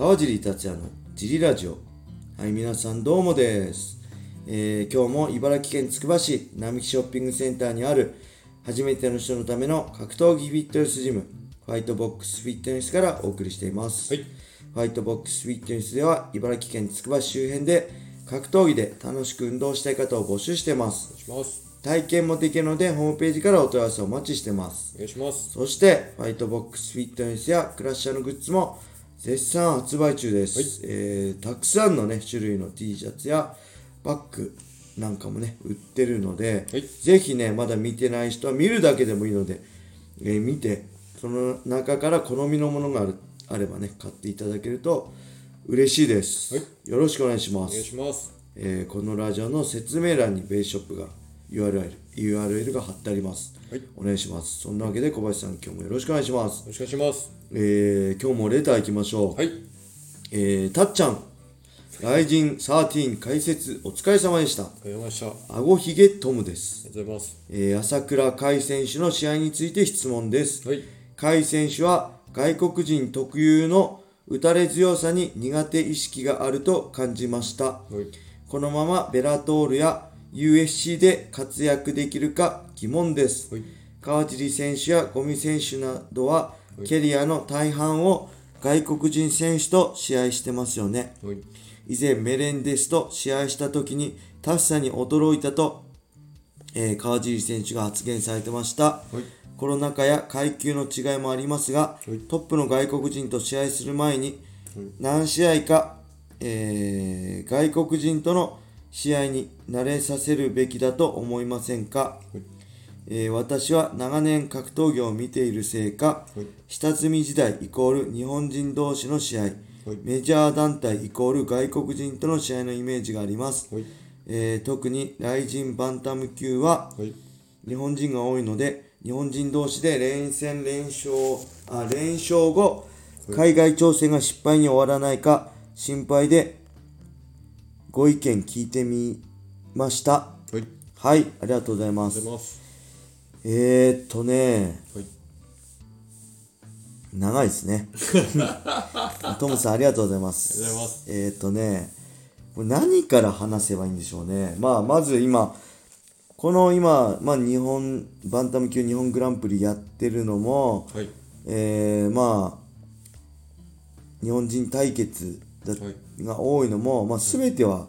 川尻達也のジリラジオ。はい皆さんどうもです、えー今日も茨城県つくば市並木ショッピングセンターにある初めての人のための格闘技フィットネスジムファイトボックスフィットネスからお送りしています、はい。ファイトボックスフィットネスでは茨城県つくば市周辺で格闘技で楽しく運動したい方を募集してます。お願いします。体験もできるのでホームページからお問い合わせをお待ちしてます。お願いします。そして、ファイトボックスフィットネスやクラッシャーのグッズも絶賛発売中です。はいえーたくさんのね、種類の T シャツやバッグなんかもね、売ってるので、はいぜひね、まだ見てない人は見るだけでもいいので、えー見て、その中から好みのものがあるあればね、買っていただけると嬉しいです。はいよろしくお願いしますお願い。しますえーこのラジオの説明欄にベースショップが URL, URL が貼ってあります、はい。お願いします。そんなわけで小林さん今日もよろしくお願いします。よ、ろしくお願いします。えー今日もレター行きましょう、はい。えーたっちゃん。ライジン13解説お疲れ様でした。わかりました。ありあごひげトムです、がとうございます。えー朝倉海選手の試合について質問です、はい。甲斐選手は外国人特有の打たれ強さに苦手意識があると感じました。はい。このままベラトールや USC で活躍できるか疑問です。はい川尻選手や五味選手などはキャリアの大半を外国人選手と試合してますよね。はい以前メレンデスと試合した時にタフさに驚いたと、えー川尻選手が発言されてました。はいコロナ禍や階級の違いもありますが、はいトップの外国人と試合する前に何試合か、えー外国人との試合に慣れさせるべきだと思いませんか、えー私は長年格闘技を見ているせいか、はい。下積み時代イコール日本人同士の試合、はい。メジャー団体イコール外国人との試合のイメージがあります、はい。えー特にライジンバンタム級ははい。日本人が多いので日本人同士で連戦連勝あ連勝後海外挑戦が失敗に終わらないか心配でご意見聞いてみました。はい。はいありがとうございます。ます。えー、っとね。はい。長いですね。トムさんありがとうございます。ありがとうございます。えー、っとねこれ何から話せばいいんでしょうね。まあまず今この今、まあ、日本バンタム級日本グランプリやってるのも、はい。えー、まあ日本人対決だはいが多いのも、まあ、全てははい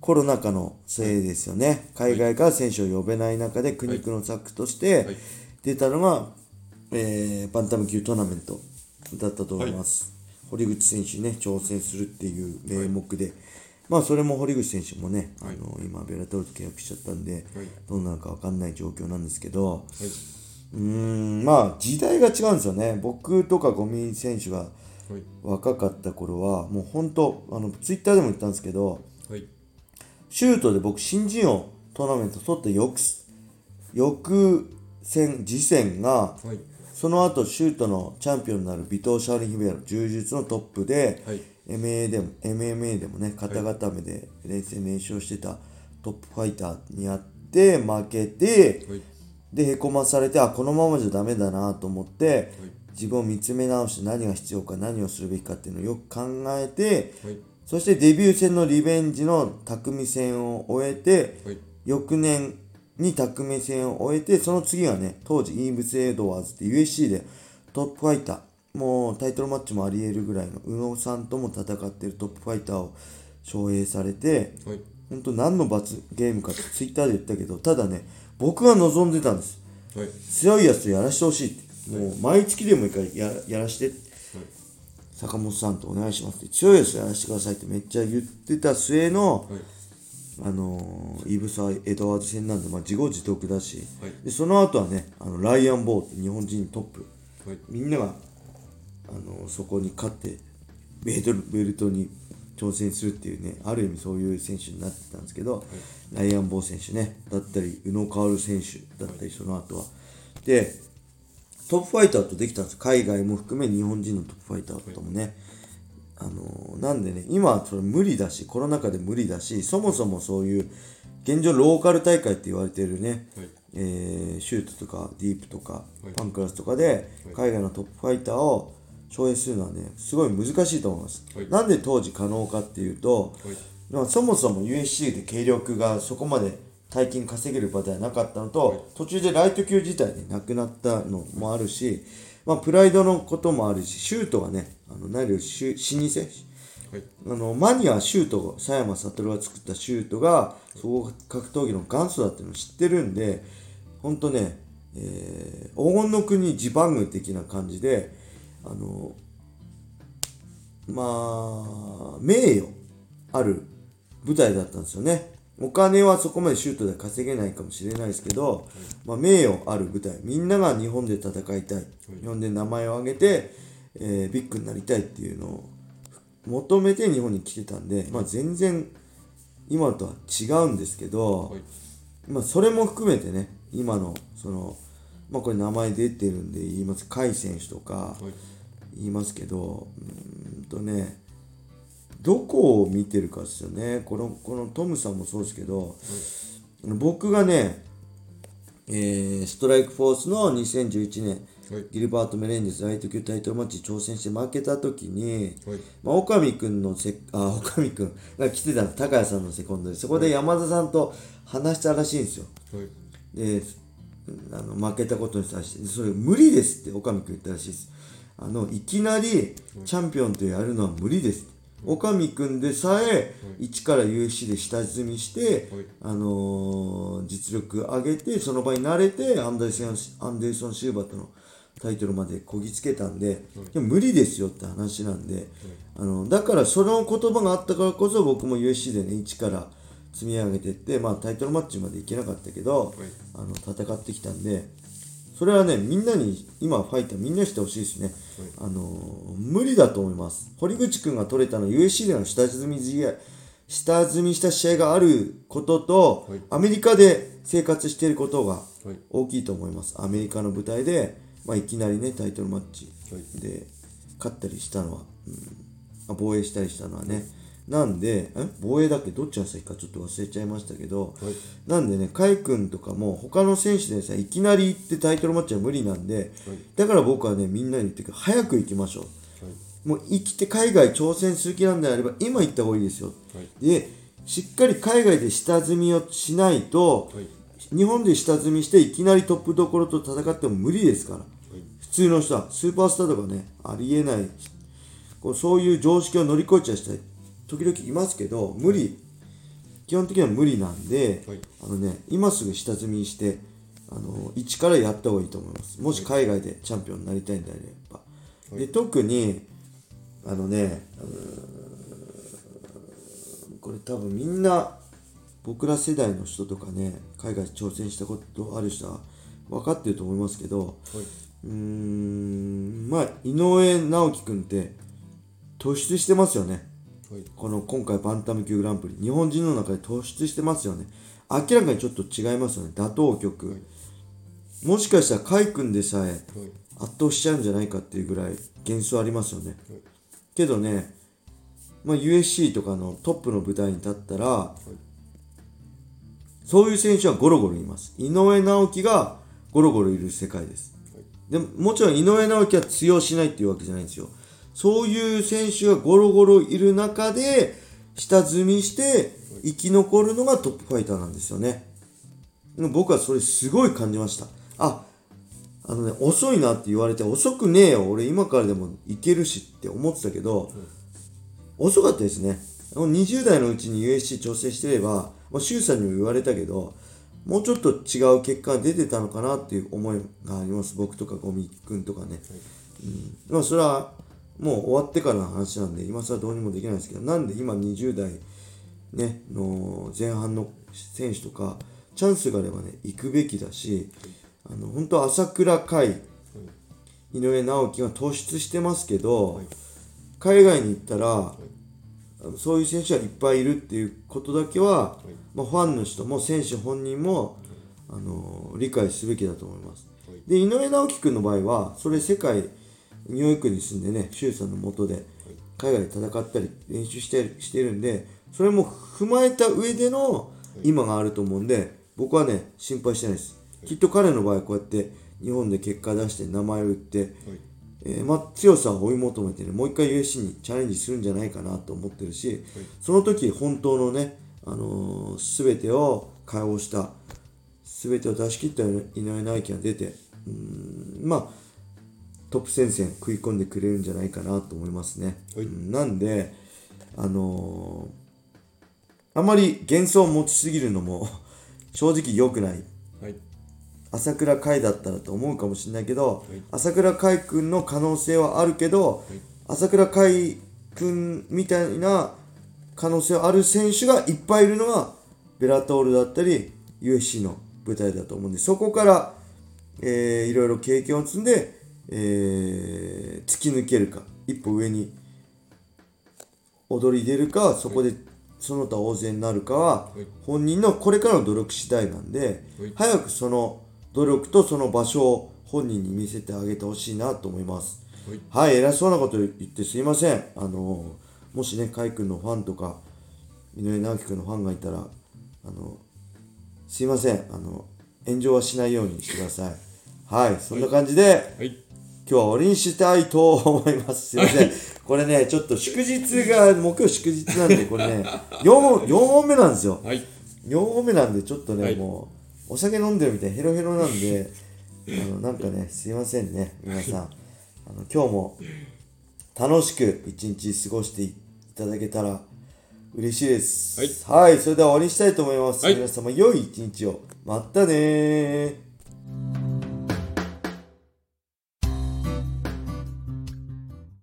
コロナ禍のせいですよね、海外から選手を呼べない中で苦肉の策としてはい。出たのが、えーバンタム級トーナメントだったと思います、堀口選手にね挑戦するっていう名目で、まあそれも堀口選手もね、はい。あの今ベラトルと契約しちゃったんで、はい。どうなるか分かんない状況なんですけど、はい。うーんまあ時代が違うんですよね。僕とか五味選手がはい。若かった頃はもう本当あのツイッターでも言ったんですけどはい。シュートで僕新人王トーナメント取って翌翌戦次戦がはい。その後シュートのチャンピオンになるビトー・シャーリン・ヒベロ柔術のトップで、はい。MMA でも MMA でもね肩固めで連戦連勝してたトップファイターにやって負けて、はい。でへこまされてあこのままじゃダメだなと思って、自分を見つめ直して何が必要か何をするべきかっていうのをよく考えてはい。そしてデビュー戦のリベンジの匠戦を終えてはい。翌年に匠戦を終えてその次はね当時イーブス・エドワーズって USC でトップファイターもうタイトルマッチもありえるぐらいの宇野さんとも戦ってるトップファイターを招聘されてはい。本当何の罰ゲームかってツイッターで言ったけどただね僕が望んでたんです。はい。強いやつとやらしてほしいってもう毎月でもいいからややらして。坂本さんとお願いしますって。強いやつやらせてくださいってめっちゃ言ってた末の、はい。あのーイーブス・エドワーズ戦なんで、まあ、自業自得だし、はい。でその後はねあのライアン・ボーって日本人トップ。はい。みんなが、あのーそこに勝ってベルトベルトに挑戦するっていうねある意味そういう選手になってたんですけど、ライアン・ボー選手ねだったり宇野薫選手だったりその後は。でトップファイターとできたんですよ。海外も含め日本人のトップファイターともね、あのーなんでね今はそれ無理だしコロナ禍で無理だしそもそもそういう現状ローカル大会って言われてるね、はい。えーシュートとかディープとか、い。パンクラスとかで海外のトップファイターを招聘するのはねすごい難しいと思います、はい。なんで当時可能かっていうと、はい。まあ、そもそも USC で軽力がそこまで大金稼げる場ではなかったのと、はい。途中でライト級自体でなくなったのもあるし、まあ、プライドのこともあるしシュートがねあの何より老舗？はい。あのマニアシュート佐山悟が作ったシュートが総合格闘技の元祖だっていうのを知ってるんで本当ね、えー黄金の国ジバング的な感じであのまあ名誉ある舞台だったんですよねお金はそこまでシュートで稼げないかもしれないですけど、まあ、名誉ある舞台みんなが日本で戦いたい。日本で名前を挙げて、えービッグになりたいっていうのを求めて日本に来てたんで、まあ、全然今とは違うんですけど、はい。まあ、それも含めてね今のその、まあ、これ名前出てるんで言います甲斐選手とかはい。言いますけどうーんとねどこを見てるかですよね。このこのトムさんもそうですけど、僕がね、えーストライクフォースの2011年はい。ギルバート・メレンデスライト級タイトルマッチに挑戦して負けた時に、はい。まあ、岡見くんのせあ岡見くんが来てた高谷さんのセコンドでそこで山田さんと話したらしいんですよ。はい。であの負けたことに対してそれ無理ですって岡見くん言ったらしいです。あのいきなりチャンピオンとやるのは無理です岡見くんでさえ一から UFC で下積みして、はい。あのー実力上げてその場に慣れてアンダーソンアンデルソン・シューバーとのタイトルまでこぎつけたんで、でも無理ですよって話なんで、あのだからその言葉があったからこそ僕も UFC でね一から積み上げてって、まあ、タイトルマッチまでいけなかったけど、あの戦ってきたんでそれはねみんなに今ファイターみんなにしてほしいですね、あの無理だと思います。堀口君が取れたのは UFC での下積み試合下積みした試合があることと、はい。アメリカで生活していることがはい。大きいと思います。アメリカの舞台で、まあ、いきなりねタイトルマッチはい。で勝ったりしたのは、うんあ防衛したりしたのはね、なんでえ？防衛だっけ？どっちが先かちょっと忘れちゃいましたけど、はい。なんでね甲斐君とかも他の選手でさいきなり行ってタイトルマッチは無理なんで、だから僕はねみんなに言ってるけど早く行きましょう。はい。もう生きて海外挑戦する気なんであれば今行った方がいいですよ、はい。でしっかり海外で下積みをしないと、はい。日本で下積みしていきなりトップどころと戦っても無理ですから、普通の人はスーパースターとかねありえない。こうそういう常識を乗り越えちゃう人は時々いますけど無理。基本的には無理なんで、はい。あのね今すぐ下積みしてあの一からやった方がいいと思います。もし海外でチャンピオンになりたいんであれば、で特にあのねこれ多分みんな僕ら世代の人とかね海外挑戦したことある人は分かってると思いますけどはい。うーんまあ井上直樹君って突出してますよね。はいこの今回バンタム級グランプリ日本人の中で突出してますよね。明らかにちょっと違いますよね。打倒曲、もしかしたら甲斐君でさえはい。圧倒しちゃうんじゃないかっていうぐらい幻想ありますよね、い。けどね、まあ、USC とかのトップの舞台に立ったら、そういう選手はゴロゴロいます。井上直樹がゴロゴロいる世界です、でももちろん井上直樹は通用しないっていうわけじゃないんですよそういう選手がゴロゴロいる中で下積みして生き残るのがトップファイターなんですよね。僕はそれすごい感じました。ああのね遅いなって言われて遅くねえよ。俺今からでもいけるしって思ってたけど、遅かったですね。20代のうちに USC 調整してれば、まあ、周さんにも言われたけどもうちょっと違う結果が出てたのかなっていう思いがあります。僕とかゴミ君とかね、うん、まそれはもう終わってからの話なんで今更どうにもできないですけどなんで今20代ねの前半の選手とかチャンスがあればね行くべきだしあの本当朝倉海井上直樹が突出してますけど、海外に行ったら、そういう選手はいっぱいいるっていうことだけは、まあ、ファンの人も選手本人も、あの理解すべきだと思います。で井上直樹君の場合はそれ世界ニューヨークに住んでね周さんの下で海外で戦ったり練習してるしてるんでそれも踏まえた上での今があると思うんで僕はね心配してないです、きっと彼の場合こうやって日本で結果出して名前を売って、えーまあ、強さを追い求めてね、もう一回 USC にチャレンジするんじゃないかなと思ってるし、その時本当のね、あのー、全てを解放した、全てを出し切った井上直樹が出て、うーんまあ、トップ戦線食い込んでくれるんじゃないかなと思いますね。はい。うん。なんで、あのーあまり幻想を持ちすぎるのも 正直良くない。はい。朝倉海だったらと思うかもしれないけど、い。朝倉海君の可能性はあるけど、朝倉海君みたいな可能性ある選手がいっぱいいるのがベラトールだったり USC の舞台だと思うんでそこから、えーいろいろ経験を積んで、えー突き抜けるか一歩上に踊り出るかそこでその他大勢になるかははい本人のこれからの努力次第なんではい早くその努力とその場所を本人に見せてあげてほしいなと思います。はいはい、偉そうなこと言ってすいません。あの、もしね、カイ君のファンとか、井上直樹君のファンがいたら、あの、すいません。あの、炎上はしないようにしてください。はい、そんな感じで、はい今日は終わりにしたいと思います。すいません。これね、ちょっと祝日が、木曜祝日なんで、これね、4本、4本目なんですよ。はい。4本目なんでちょっとね、はい。もうお酒飲んでるみたいヘロヘロなんであのなんかねすいませんね皆さん。あの今日も楽しく一日過ごしていただけたら嬉しいです。はい。はい、それでは終わりにしたいと思います、はい。皆様良い一日を。またねー